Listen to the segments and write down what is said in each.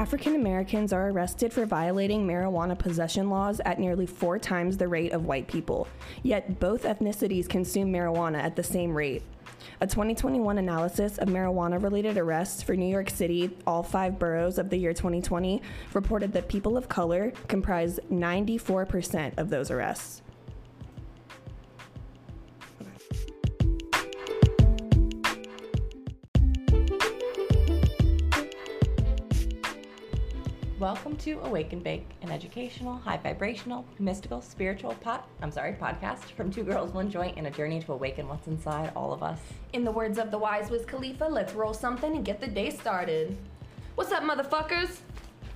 African Americans are arrested for violating marijuana possession laws at nearly four times the rate of white people, yet both ethnicities consume marijuana at the same rate. A 2021 analysis of marijuana related arrests for New York City, all five boroughs of the year 2020, reported that people of color comprise 94% of those arrests. Welcome to Awake and Bake, an educational, high vibrational, mystical, spiritual pot I'm sorry, podcast from two girls, one joint, and a journey to awaken what's inside all of us. In the words of the wise Wiz Khalifa, let's roll something and get the day started. What's up, motherfuckers?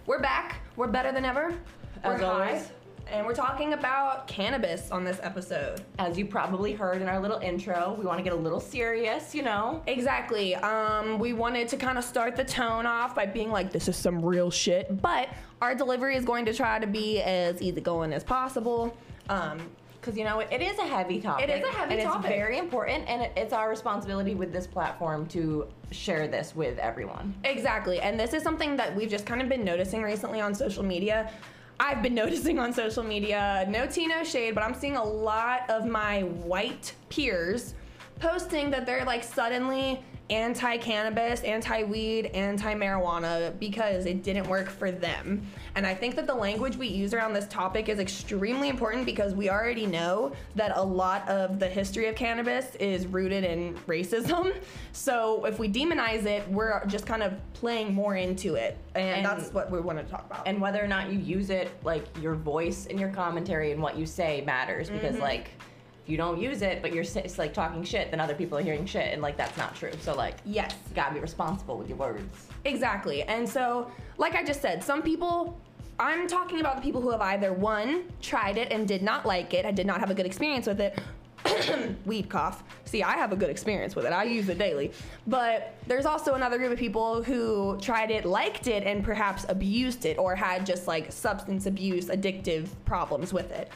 We're back. We're better than ever. As We're always. high, and we're talking about cannabis on this episode. As you probably heard in our little intro, we want to get a little serious, you know. Exactly. Um, we wanted to kind of start the tone off by being like, this is some real shit, but our delivery is going to try to be as easygoing as possible. Um, Because, you know, it, is a heavy topic. It is a heavy and topic. it's very important, and it, it's our responsibility with this platform to share this with everyone. Exactly. And this is something that we've just kind of been noticing recently on social media. I've been noticing on social media, no tea, no shade, but I'm seeing a lot of my white peers posting that they're like suddenly anti cannabis, anti weed, anti marijuana because it didn't work for them. And I think that the language we use around this topic is extremely important because we already know that a lot of the history of cannabis is rooted in racism. So if we demonize it, we're just kind of playing more into it. And, And- that's what we want to talk about. And whether or not you use it, like your voice and your commentary and what you say matters because, mm-hmm. like, if you don't use it, but you're it's like talking shit, then other people are hearing shit, and like that's not true. So like, yes. you gotta be responsible with your words. Exactly. And so, like I just said, some people, I'm talking about the people who have either one, tried it and did not like it, I did not have a good experience with it. Weed cough. See, I have a good experience with it. I use it daily. But there's also another group of people who tried it, liked it, and perhaps abused it or had just like substance abuse, addictive problems with it.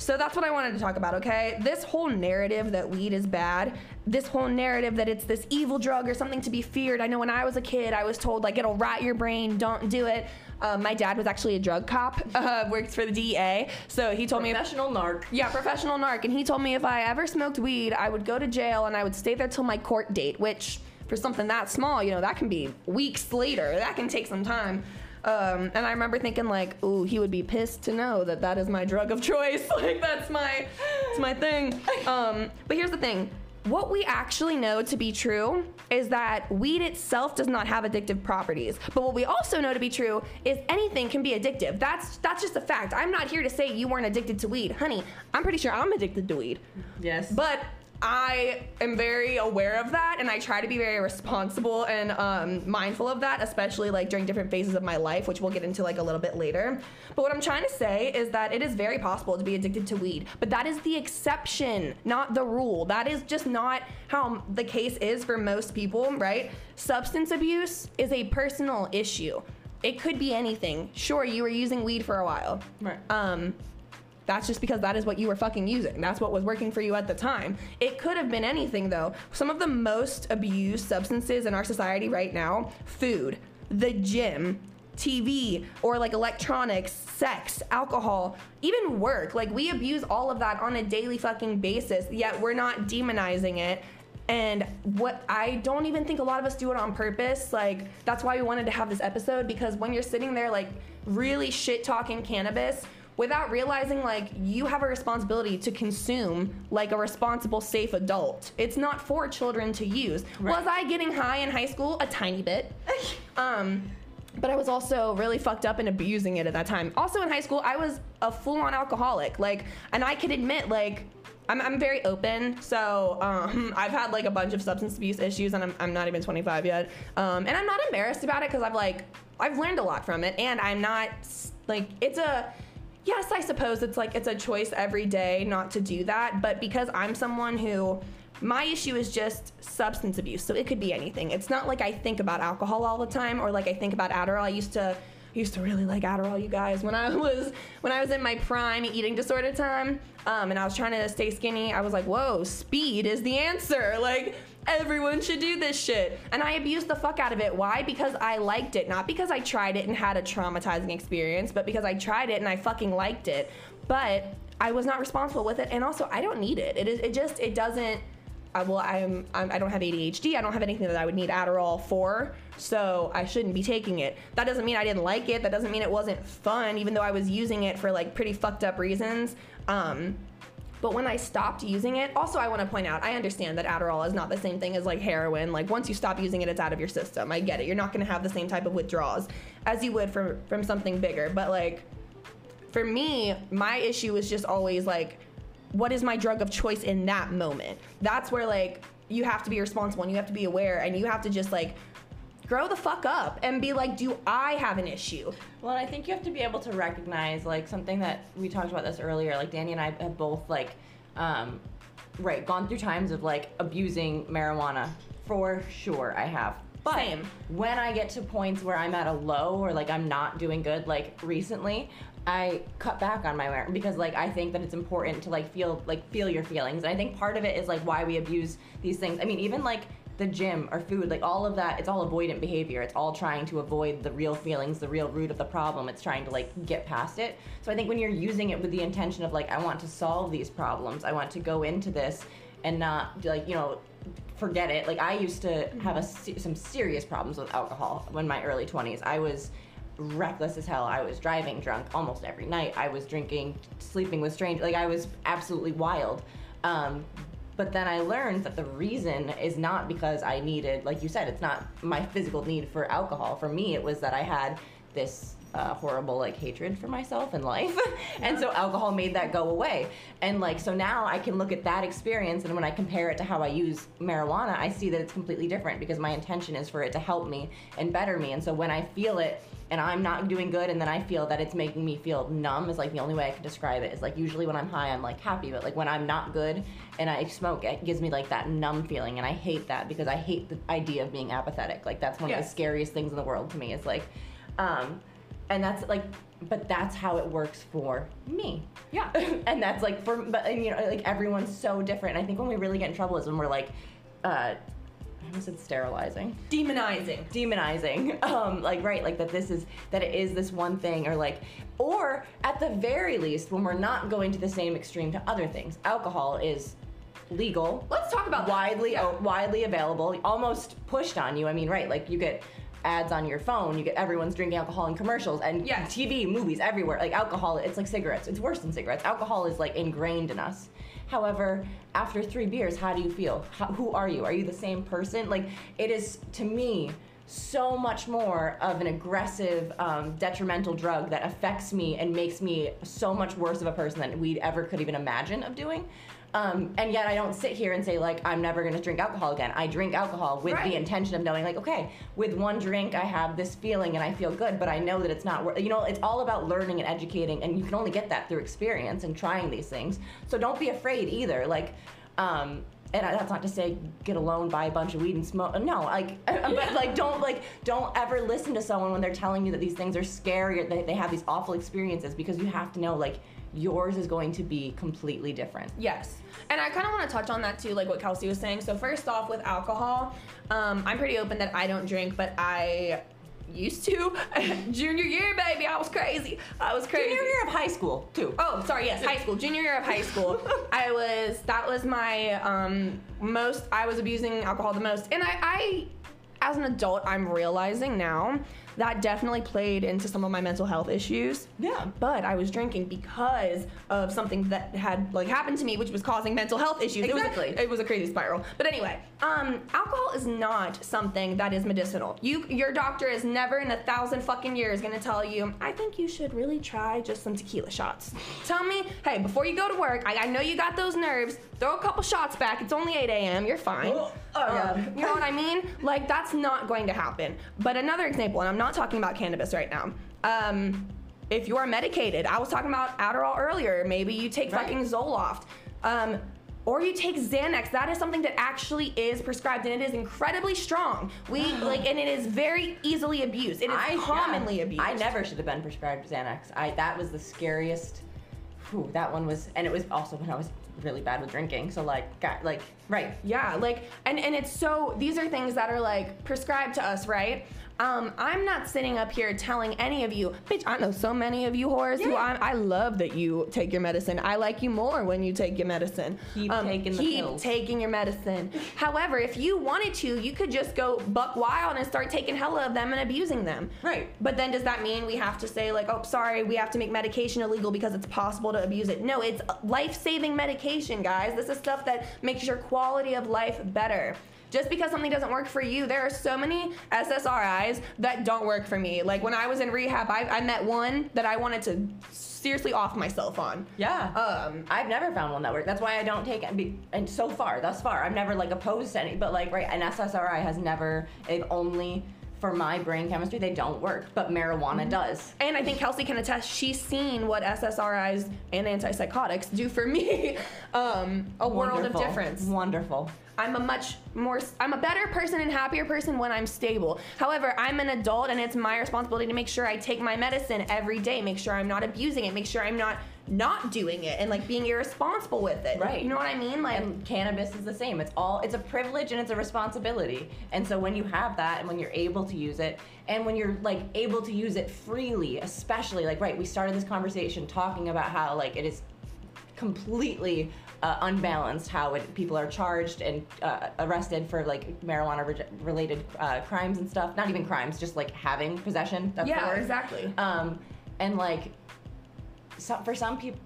So that's what I wanted to talk about, okay? This whole narrative that weed is bad, this whole narrative that it's this evil drug or something to be feared. I know when I was a kid, I was told, like, it'll rot your brain, don't do it. Um, my dad was actually a drug cop, uh, worked for the DEA. So he told me. Professional narc. Yeah, professional narc. And he told me if I ever smoked weed, I would go to jail and I would stay there till my court date, which for something that small, you know, that can be weeks later. That can take some time. Um, and I remember thinking like, ooh, he would be pissed to know that that is my drug of choice. like that's my, it's my thing. Um, but here's the thing. What we actually know to be true is that weed itself does not have addictive properties. But what we also know to be true is anything can be addictive. That's that's just a fact. I'm not here to say you weren't addicted to weed. Honey, I'm pretty sure I'm addicted to weed. Yes. But I am very aware of that and I try to be very responsible and um, mindful of that, especially like during different phases of my life, which we'll get into like a little bit later. But what I'm trying to say is that it is very possible to be addicted to weed, but that is the exception, not the rule. That is just not how the case is for most people, right? Substance abuse is a personal issue. It could be anything. Sure, you were using weed for a while. Right. Um, that's just because that is what you were fucking using. That's what was working for you at the time. It could have been anything though. Some of the most abused substances in our society right now food, the gym, TV, or like electronics, sex, alcohol, even work. Like we abuse all of that on a daily fucking basis, yet we're not demonizing it. And what I don't even think a lot of us do it on purpose. Like that's why we wanted to have this episode because when you're sitting there like really shit talking cannabis without realizing like you have a responsibility to consume like a responsible safe adult. It's not for children to use. Was I getting high in high school? A tiny bit. um but I was also really fucked up and abusing it at that time. Also in high school, I was a full-on alcoholic. Like, and I could admit, like, I'm, I'm very open, so um, I've had like a bunch of substance abuse issues, and I'm, I'm not even 25 yet. Um, and I'm not embarrassed about it because I've like I've learned a lot from it, and I'm not like it's a yes, I suppose it's like it's a choice every day not to do that, but because I'm someone who my issue is just substance abuse, so it could be anything. It's not like I think about alcohol all the time or like I think about Adderall. I used to used to really like Adderall, you guys. When I was when I was in my prime eating disorder time, um, and I was trying to stay skinny, I was like, whoa, speed is the answer. Like everyone should do this shit. And I abused the fuck out of it. Why? Because I liked it. Not because I tried it and had a traumatizing experience, but because I tried it and I fucking liked it. But I was not responsible with it. And also, I don't need it. It, is, it just, it doesn't. I, well, I'm, I'm I don't have ADHD. I don't have anything that I would need Adderall for, so I shouldn't be taking it. That doesn't mean I didn't like it. That doesn't mean it wasn't fun, even though I was using it for like pretty fucked up reasons. Um, but when I stopped using it, also I want to point out, I understand that Adderall is not the same thing as like heroin. Like once you stop using it, it's out of your system. I get it. You're not going to have the same type of withdrawals as you would from from something bigger. But like for me, my issue is just always like, what is my drug of choice in that moment? That's where like you have to be responsible and you have to be aware and you have to just like grow the fuck up and be like, do I have an issue? Well, I think you have to be able to recognize like something that we talked about this earlier. Like Danny and I have both like, um, right, gone through times of like abusing marijuana. For sure, I have. But Same. when I get to points where I'm at a low or like I'm not doing good, like recently, I cut back on my marijuana because like I think that it's important to like feel like feel your feelings. And I think part of it is like why we abuse these things. I mean, even like the gym or food, like all of that, it's all avoidant behavior. It's all trying to avoid the real feelings, the real root of the problem. It's trying to like get past it. So I think when you're using it with the intention of like, I want to solve these problems, I want to go into this and not like, you know, forget it. Like I used to have a, some serious problems with alcohol in my early 20s. I was reckless as hell. I was driving drunk almost every night. I was drinking, sleeping with strangers. Like I was absolutely wild. Um, but then I learned that the reason is not because I needed, like you said, it's not my physical need for alcohol. For me, it was that I had this uh, horrible like hatred for myself and life, and so alcohol made that go away. And like so now I can look at that experience, and when I compare it to how I use marijuana, I see that it's completely different because my intention is for it to help me and better me. And so when I feel it and I'm not doing good, and then I feel that it's making me feel numb is like the only way I can describe it. Is like usually when I'm high, I'm like happy, but like when I'm not good and I smoke, it gives me like that numb feeling, and I hate that because I hate the idea of being apathetic. Like that's one of the scariest things in the world to me. Is like, um, and that's like, but that's how it works for me. Yeah. and that's like for, but and, you know, like everyone's so different. And I think when we really get in trouble is when we're like, uh, I almost said sterilizing Demonizing. demonizing um like right like that this is that it is this one thing or like or at the very least when we're not going to the same extreme to other things alcohol is legal Let's talk about that. widely Yeah. o- widely available almost pushed on you i mean right like you get ads on your phone you get everyone's drinking alcohol in commercials and Yeah. tv movies everywhere like alcohol it's like cigarettes it's worse than cigarettes alcohol is like ingrained in us. However after three beers how do you feel? How, who are you? Are you the same person? Like it is to me so much more of an aggressive, um, detrimental drug that affects me and makes me so much worse of a person than we ever could even imagine of doing. Um, and yet I don't sit here and say like I'm never gonna drink alcohol again. I drink alcohol with Right. the intention of knowing like okay, with one drink I have this feeling and I feel good, but I know that it's not. You know, it's all about learning and educating, and you can only get that through experience and trying these things. So don't be afraid either. Like. Um, and that's not to say get a loan, buy a bunch of weed and smoke. No, like, but like, don't like, don't ever listen to someone when they're telling you that these things are scary or they, they have these awful experiences because you have to know like yours is going to be completely different. Yes. And I kind of want to touch on that too, like what Kelsey was saying. So, first off, with alcohol, um, I'm pretty open that I don't drink, but I used to. Junior year, baby, I was crazy. I was crazy. Junior year of high school too. Oh, sorry. Yes, high school, junior year of high school. I was. That was my um, most. I was abusing alcohol the most, and I, I, as an adult, I'm realizing now that definitely played into some of my mental health issues. Yeah. But I was drinking because of something that had like happened to me, which was causing mental health issues. It was- Exactly. It was, a crazy spiral. But anyway, um, alcohol is not something that is medicinal. You, your doctor is never in a thousand fucking years gonna tell you, I think you should really try just some tequila shots. Tell me, hey, before you go to work, I, I know you got those nerves. Throw a couple shots back. It's only 8 a.m. You're fine. Oh, yeah. Um, you know what I mean? Like that's not going to happen. But another example, and I'm not talking about cannabis right now. Um, if you are medicated, I was talking about Adderall earlier. Maybe you take Right. fucking Zoloft, um, or you take Xanax. That is something that actually is prescribed, and it is incredibly strong. We like, and it is very easily abused. It is I commonly yeah, abused. I never should have been prescribed Xanax. I that was the scariest. Whew, that one was, and it was also when I was really bad with drinking. So like, got like, Right. Yeah, like, and and it's so these are things that are like prescribed to us, right? Um, I'm not sitting up here telling any of you, bitch. I know so many of you whores who Yeah. I, love that you take your medicine. I like you more when you take your medicine. Keep taking the keep pills. taking your medicine. However, if you wanted to, you could just go buck wild and start taking hella of them and abusing them. Right. But then does that mean we have to say like, oh, sorry, we have to make medication illegal because it's possible to abuse it? No, it's life-saving medication, guys. This is stuff that makes your quality of life better. Just because something doesn't work for you, there are so many SSRIs that don't work for me. Like when I was in rehab, I, I met one that I wanted to seriously off myself on. Yeah. Um, I've never found one that works. That's why I don't take it. And so far, thus far, I've never like opposed to any. But like, right, an SSRI has never. They've only for my brain chemistry they don't work, but marijuana does. And I think Kelsey can attest. She's seen what SSRIs and antipsychotics do for me. Um, a world of difference. Wonderful. I'm a much more, I'm a better person and happier person when I'm stable. However, I'm an adult and it's my responsibility to make sure I take my medicine every day, make sure I'm not abusing it, make sure I'm not not doing it and like being irresponsible with it. Right. You know what I mean? Like, And cannabis is the same. It's all it's a privilege and it's a responsibility. And so when you have that and when you're able to use it and when you're like able to use it freely, especially like right, we started this conversation talking about how like it is completely uh, unbalanced how it, people are charged and uh, arrested for like marijuana re- related uh, crimes and stuff. Not even crimes, just like having possession. That's yeah, exactly. Um, and like, so, for some people,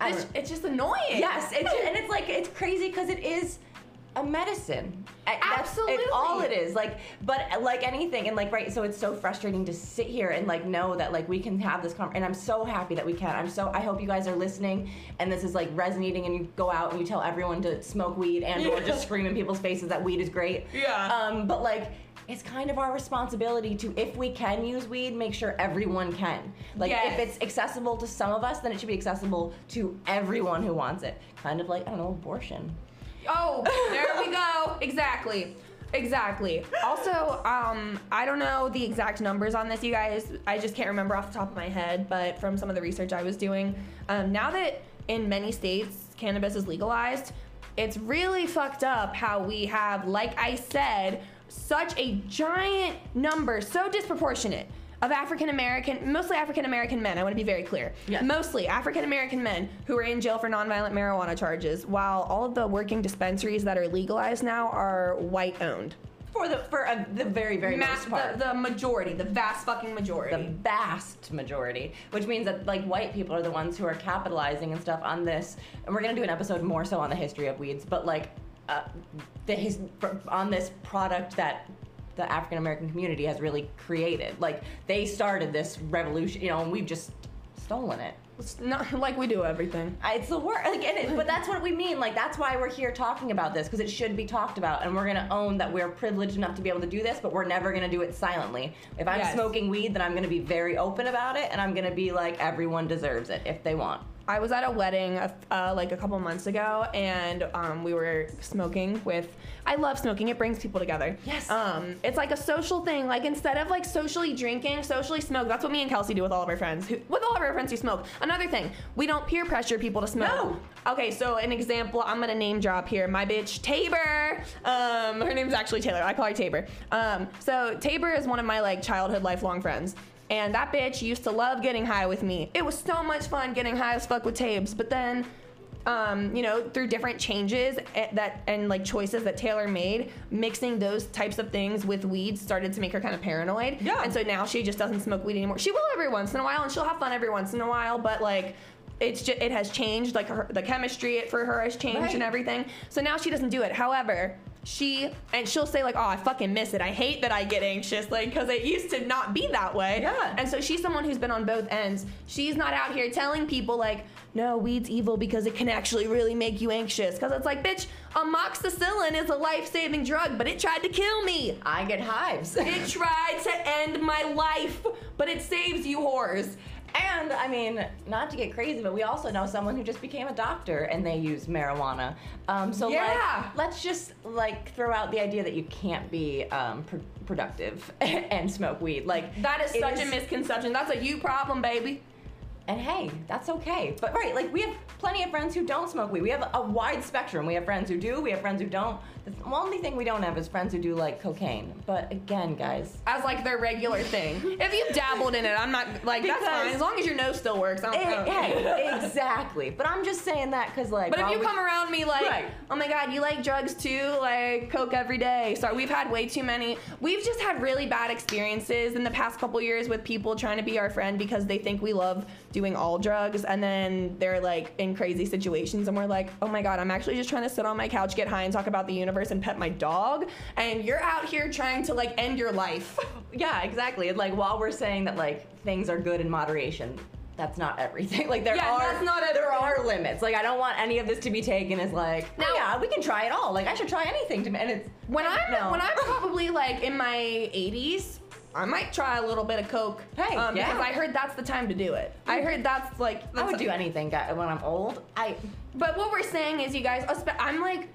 It's, it's just annoying. Yes, it's, and it's like it's crazy because it is a medicine. That's- It's all it Absolutely. is. Like, but like anything, and like right. So it's so frustrating to sit here and like know that like we can have this conversation. And I'm so happy that we can. I'm so. I hope you guys are listening, and this is like resonating, and you go out and you tell everyone to smoke weed and or Yeah. just scream in people's faces that weed is great. Yeah. Um, but like. It's kind of our responsibility to, if we can use weed, make sure everyone can. Like, Yes. if it's accessible to some of us, then it should be accessible to everyone who wants it. Kind of like, I don't know, abortion. Oh, there we go. Exactly. Exactly. Also, um, I don't know the exact numbers on this, you guys. I just can't remember off the top of my head, but from some of the research I was doing, um, now that in many states cannabis is legalized, it's really fucked up how we have, like I said, such a giant number, so disproportionate. Of African American, mostly African American men, I want to be very clear. Yes. Mostly African American men who are in jail for nonviolent marijuana charges, while all of the working dispensaries that are legalized now are white owned. For the for uh, the very very Ma- most part. the, the majority, the vast fucking majority, the vast majority, which means that like white people are the ones who are capitalizing and stuff on this. And we're gonna do an episode more so on the history of weeds, but like uh, the his on this product that the African American community has really created. Like they started this revolution, you know, and we've just stolen it. It's not like we do everything. It's the word, like, it, but that's what we mean. Like, that's why we're here talking about this because it should be talked about, and we're gonna own that we're privileged enough to be able to do this, but we're never gonna do it silently. If I'm Yes. smoking weed, then I'm gonna be very open about it, and I'm gonna be like, everyone deserves it if they want. I was at a wedding uh, uh, like a couple months ago, and um, we were smoking with. I love smoking; it brings people together. Yes. Um, it's like a social thing. Like instead of like socially drinking, socially smoke. That's what me and Kelsey do with all of our friends. Who, with all of our friends who smoke. Another thing, we don't peer pressure people to smoke. No. Okay, so an example. I'm gonna name drop here. My bitch Tabor. Um, her name's actually Taylor. I call her Tabor. Um, so Tabor is one of my like childhood lifelong friends. And that bitch used to love getting high with me. It was so much fun getting high as fuck with Tabes. But then, um, you know, through different changes eh, that and like choices that Taylor made, mixing those types of things with weed started to make her kind of paranoid. Yeah. And so now she just doesn't smoke weed anymore. She will every once in a while, and she'll have fun every once in a while. But like, it's just it has changed. Like her, the chemistry for her has changed Right. and everything. So now she doesn't do it. However, she and she'll say like, "Oh, I fucking miss it. I hate that I get anxious, like, because it used to not be that way." Yeah. And so she's someone who's been on both ends. She's not out here telling people like, "No, weed's evil because it can actually really make you anxious." Because it's like, bitch, amoxicillin is a life-saving drug, but it tried to kill me. I get hives. It tried to end my life, but it saves you whores. And I mean, not to get crazy, but we also know someone who just became a doctor and they use marijuana. Um, so Yeah. like, let's just like throw out the idea that you can't be um, pr- productive and smoke weed. Like That is such a misconception. That's a you problem, baby. And hey, that's okay. But right, like we have plenty of friends who don't smoke weed. We have a wide spectrum. We have friends who do, we have friends who don't. The only thing we don't have is friends who do like cocaine. But again, guys, as like their regular thing. If you've dabbled in it, I'm not like that's fine as long as your nose still works. I don't, I Eh, don't hey, exactly. But I'm just saying that because like. But if you we- come around me like, Right. oh my god, you like drugs too, like coke every day. Sorry, we've had way too many. We've just had really bad experiences in the past couple years with people trying to be our friend because they think we love doing all drugs, and then they're like in crazy situations, and we're like, oh my god, I'm actually just trying to sit on my couch, get high, and talk about the universe and pet my dog, and you're out here trying to like end your life. Yeah, exactly. And like while we're saying that like things are good in moderation, that's not everything. Like there Yeah, are that's not there are limits. Like I don't want any of this to be taken as like, Now- oh yeah, we can try it all. Like I should try anything to and it's When I'm no. when I'm probably like in my 80s, I might try a little bit of coke. Hey, um, yeah. because I heard that's the time to do it. I heard that's like I that's would do anything when I'm old. I But what we're saying is, you guys, I'm like,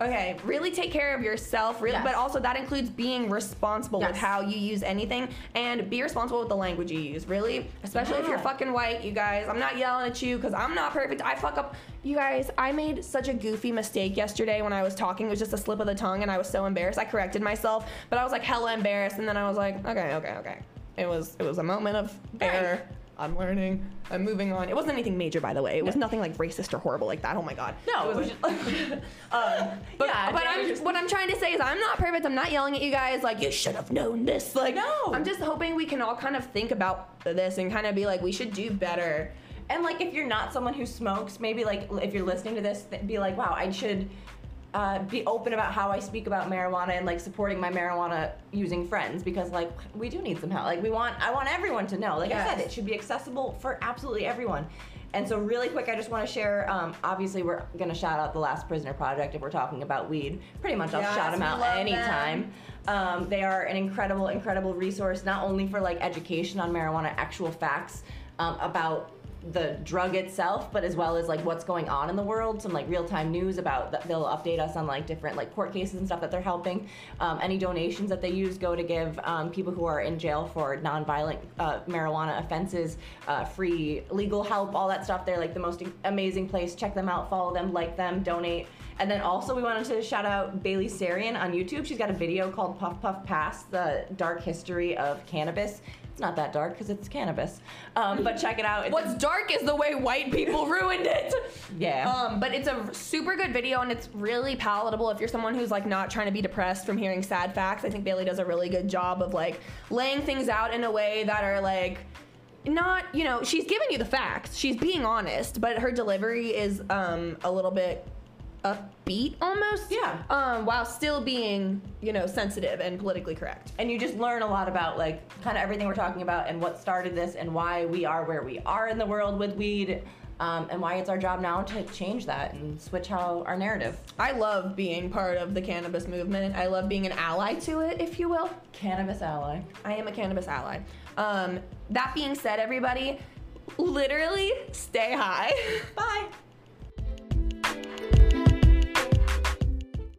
okay, really take care of yourself, really, Yes. but also that includes being responsible with how you use anything and be responsible with the language you use, really. Especially if you're fucking white, you guys. I'm not yelling at you because I'm not perfect. I fuck up. You guys, I made such a goofy mistake yesterday when I was talking. It was just a slip of the tongue and I was so embarrassed. I corrected myself, but I was like hella embarrassed and then I was like, okay, okay, okay. It was it was a moment of error. I'm learning. I'm moving on. It wasn't anything major, by the way. It was nothing like racist or horrible like that. Oh my god. no, It was just, um, but Yeah, but I'm just- what I'm trying to say is I'm not perfect. I'm not yelling at you guys like you should have known this. Like No. I'm just hoping we can all kind of think about this and kind of be like we should do better. And like, if you're not someone who smokes, maybe like if you're listening to this, be like, wow, I should uh, be open about how I speak about marijuana and like supporting my marijuana using friends because like we do need some help. Like we want, I want everyone to know. Like I said, it should be accessible for absolutely everyone. And so, really quick, I just want to share. Um, obviously, we're gonna shout out the Last Prisoner Project if we're talking about weed. Pretty much, I'll Yes, shout them out anytime. Um, they are an incredible, incredible resource, not only for like education on marijuana, actual facts um, about the drug itself, but as well as like what's going on in the world, some like real time news about that. They'll update us on like different like court cases and stuff that they're helping. Um, any donations that they use go to give um, people who are in jail for nonviolent uh, marijuana offenses uh, free legal help, all that stuff. They're like the most amazing place. Check them out, follow them, like them, donate. And then also we wanted to shout out Bailey Sarian on YouTube. She's got a video called Puff Puff Pass: The Dark History of Cannabis. It's not that dark because it's cannabis, um, but check it out. It's What's dark is the way white people ruined it. yeah. Um, but it's a super good video and it's really palatable if you're someone who's like not trying to be depressed from hearing sad facts. I think Bailey does a really good job of like laying things out in a way that are like not, you know, she's giving you the facts. She's being honest, but her delivery is um a little bit upbeat almost. Yeah. Um, while still being, you know, sensitive and politically correct. and you just learn a lot about like kind of everything we're talking about and what started this and why we are where we are in the world with weed um, and why it's our job now to change that and switch how our narrative I love being part of the cannabis movement. I love being an ally to it, if you will. cannabis ally I am a cannabis ally. Um, that being said, everybody, literally stay high. bye